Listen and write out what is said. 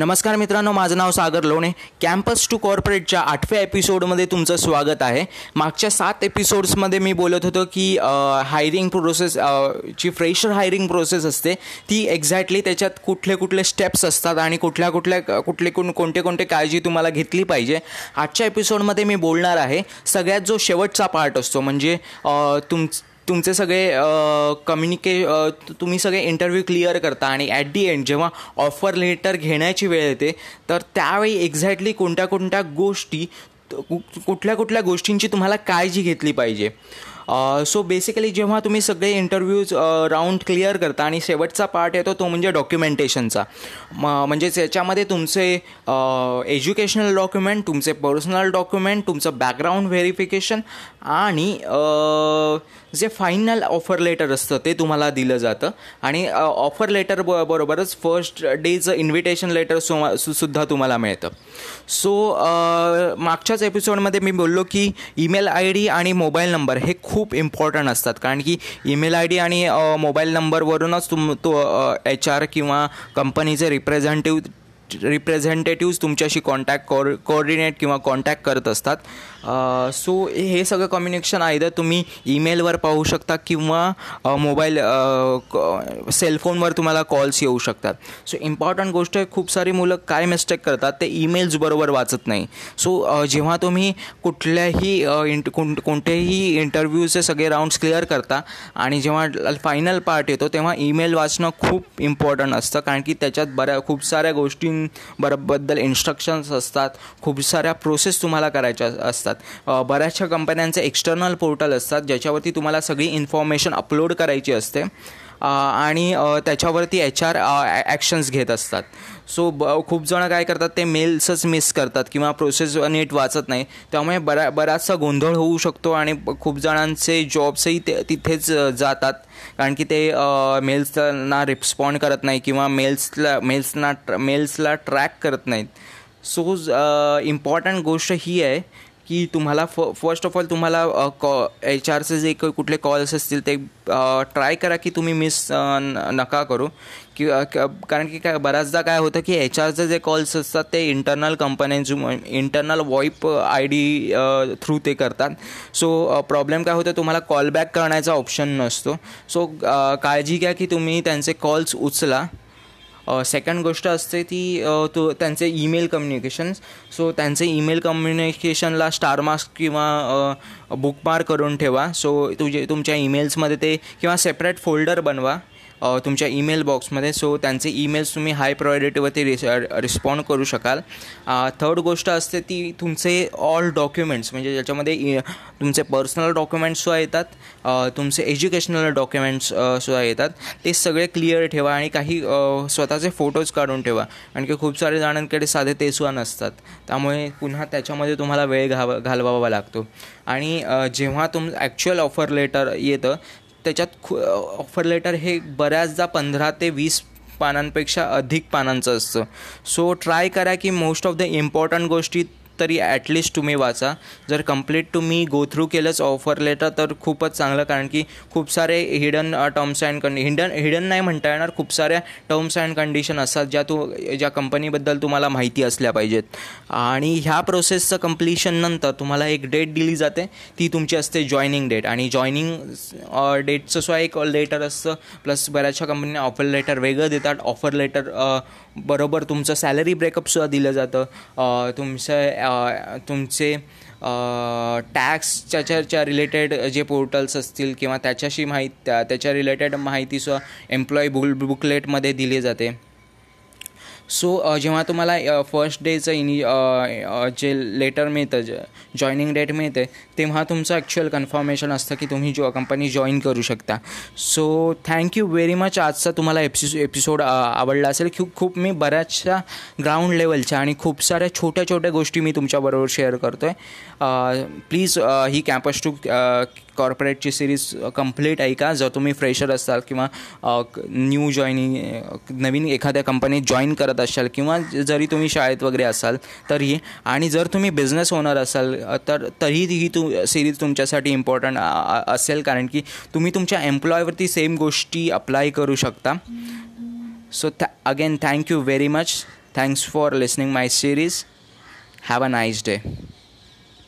नमस्कार मित्रांनो माझं नाव सागर लोणे. कॅम्पस टू कॉर्पोरेटच्या आठव्या एपिसोडमध्ये तुमचं स्वागत आहे. मागच्या सात एपिसोड्समध्ये मी बोलत होतो की हायरिंग प्रोसेस ची फ्रेशर हायरिंग प्रोसेस असते ती एक्झॅक्टली त्याच्यात कुठले कुठले स्टेप्स असतात आणि कुठल्या कुठल्या कुठले कोण कोणते कोणते काळजी तुम्हाला घेतली पाहिजे. आजच्या एपिसोडमध्ये मी बोलणार आहे सगळ्यात जो शेवटचा पार्ट असतो म्हणजे तुम तुमचे सगळे कम्युनिके तुम्ही सगळे इंटरव्ह्यू क्लिअर करता आणि ॲट दी एंड जेव्हा ऑफर लेटर घेण्याची वेळ येते तर त्यावेळी एक्झॅक्टली कोणत्या कोणत्या गोष्टी कुठल्या कुठल्या गोष्टींची तुम्हाला काळजी घेतली पाहिजे? सो बेसिकली जेव्हा तुम्ही सगळे इंटरव्ह्यूज राऊंड क्लिअर करता आणि शेवटचा पार्ट येतो तो म्हणजे डॉक्युमेंटेशनचा म याच्यामध्ये तुमचे एज्युकेशनल डॉक्युमेंट तुमचे पर्सनल डॉक्युमेंट तुमचं बॅकग्राऊंड व्हेरिफिकेशन आणि जे फायनल ऑफर लेटर असतं ते तुम्हाला दिलं जातं. आणि ऑफर लेटर ब बरोबरच फर्स्ट डेचं इन्व्हिटेशन लेटर सु सुद्धा तुम्हाला मिळतं. सो मागच्याच एपिसोडमध्ये मी बोललो की ईमेल आय डी आणि मोबाईल नंबर हे खूप खूप इम्पॉर्टंट असतात. कारण की ईमेल आय डी आणि मोबाईल नंबरवरूनच तुम तो एच आर किंवा कंपनीचे रिप्रेझेंटेटिव्ह रिप्रेझेंटेटिव्ज तुमच्याशी कॉन्टॅक्ट कॉर कोऑर्डिनेट किंवा कॉन्टॅक्ट करत असतात. सो हे सगळं कम्युनिकेशन आयदर तुम्ही ईमेलवर पाहू शकता किंवा मोबाईल सेलफोनवर तुम्हाला कॉल्स येऊ शकतात. सो इम्पॉर्टंट गोष्ट आहे खूप सारी मुलं काय मिस्टेक करतात ते ईमेल्स बरोबर वाचत नाही. सो जेव्हा तुम्ही कुठल्याही इंट कोणतेही इंटरव्ह्यूचे सगळे राऊंड्स क्लिअर करता आणि जेव्हा फायनल पार्ट येतो तेव्हा ईमेल वाचणं खूप इम्पॉर्टंट असतं. कारण की त्याच्यात बऱ्या खूप साऱ्या गोष्टी बरोबद्दल इन्स्ट्रक्शन्स असतात. खूप साऱ्या प्रोसेस तुम्हाला करायच्या असतात. बऱ्याचशा कंपन्यांचे एक्सटर्नल पोर्टल असतात ज्याच्यावरती तुम्हाला सगळी इन्फॉर्मेशन अपलोड करायची असते. आणि त्याच्यावरती एच आर ॲक्शन्स घेत असतात. सो ब खूप जणं काय करतात ते मेल्सच मिस करतात किंवा प्रोसेस नीट वाचत नाही. त्यामुळे बरा बराचसा गोंधळ होऊ शकतो आणि खूप जणांचे जॉब्सही ते तिथेच जातात. कारण की ते मेल्सना रिस्पॉन्ड करत नाही किंवा मेल्सला मेल्सना मेल्सला ट्रॅक करत नाहीत. सो इम्पॉर्टंट गोष्ट ही आहे की तुम्हाला फ फर्स्ट ऑफ ऑल तुम्हाला कॉ एच आरचे जे कुठले कॉल्स असतील ते ट्राय करा की तुम्ही मिस नका करू. कि कारण की काय बऱ्याचदा काय होतं की एच आरचे जे कॉल्स असतात ते इंटरनल कंपन्यांचे internal VoIP I D through ते करतात. सो प्रॉब्लेम काय होतं तुम्हाला कॉलबॅक करण्याचा ऑप्शन नसतो. सो काळजी घ्या की तुम्ही त्यांचे कॉल्स उचला. सेकंड गोष्ट असते ती तो त्यांचे ईमेल कम्युनिकेशन्स सो त्यांचे ईमेल कम्युनिकेशनला स्टार मार्क्स किंवा बुकमार्क करून ठेवा. सो तुझे तुमच्या ईमेल्समध्ये ते किंवा सेपरेट फोल्डर बनवा. तुमच्या ईमेल बॉक्समध्ये सो त्यांचे ईमेल्स तुम्ही हाय प्रायोरिटीवरती रिस रिस्पॉन्ड करू शकाल. थर्ड गोष्ट असते ती तुमचे ऑल डॉक्युमेंट्स म्हणजे ज्याच्यामध्ये तुमचे पर्सनल डॉक्युमेंट्ससुद्धा येतात तुमचे एज्युकेशनल डॉक्युमेंट्स सुद्धा येतात. ते सगळे क्लिअर ठेवा आणि काही स्वतःचे फोटोज काढून ठेवा. आणखी खूप सारे जणांकडे साधे ते सुद्धा नसतात. त्यामुळे पुन्हा त्याच्यामध्ये तुम्हाला वेळ घाव घालवावा लागतो. आणि जेव्हा तुम ॲक्च्युअल ऑफर लेटर येतं त्याच्यात ऑफर लेटर हे बऱ्याचदा पंधरा ते वीस पानांपेक्षा अधिक पानांचं असतं. सो ट्राय करा की मोस्ट ऑफ द इम्पॉर्टंट गोष्टी तरी ॲटलिस्ट तुम्ही वाचा. जर कंप्लीट तुम्ही गो थ्रू केलंच ऑफर लेटर तर खूपच चांगलं. कारण की खूप सारे हिडन टर्म्स अँड कंडि हिडन हिडन नाही म्हणता येणार. खूप साऱ्या टर्म्स अँड कंडिशन असतात ज्या तू ज्या कंपनीबद्दल तुम्हाला माहिती असल्या पाहिजेत. आणि ह्या प्रोसेसचं कम्प्लिशननंतर तुम्हाला एक डेट दिली जाते. ती तुमची असते जॉईनिंग डेट आणि जॉईनिंग डेटचं सुद्धा एक लेटर असतं. प्लस बऱ्याचशा कंपनीने ऑफर लेटर वेगळं देतात. ऑफर लेटर बरोबर तुमचं सॅलरी ब्रेकअपसुद्धा दिलं जातं. तुमचं तुमचे टॅक्सच्या रिलेटेड जे पोर्टल्स असतील किंवा त्याच्याशी माहिती त्याच्या रिलेटेड माहितीसुद्धा एम्प्लॉई बुल बुकलेटमध्ये दिली जाते. सो जेव्हा तुम्हाला फर्स्ट डेचं इनि जे लेटर मिळतं जॉईनिंग डेट मिळते तेव्हा तुमचं ॲक्च्युअल कन्फर्मेशन असतं की तुम्ही जो कंपनी जॉईन करू शकता. सो थँक्यू व्हेरी मच आजचा तुम्हाला एपिसो एपिसोड आवडला असेल. खूप खूप मी बऱ्याचशा ग्राउंड लेवलच्या आणि खूप साऱ्या छोट्या छोट्या गोष्टी मी तुमच्याबरोबर शेअर करतो आहे प्लीज ही कॅम्पस टू कॉर्पोरेटची सिरीज कंप्लीट ऐका. जर तुम्ही फ्रेशर असाल किंवा न्यू जॉईनिंग नवीन एखाद्या कंपनीत जॉईन करत करत असाल किंवा जरी तुम्ही शाळेत वगैरे असाल तरी आणि जर तुम्ही बिझनेस ओनर असाल तर तरी ही तु सिरीज तुमच्यासाठी इम्पॉर्टंट असेल. कारण की तुम्ही तुमच्या एम्प्लॉयवरती सेम गोष्टी अप्लाय करू शकता. So थॅ again thank you very much thanks for listening my series have a nice day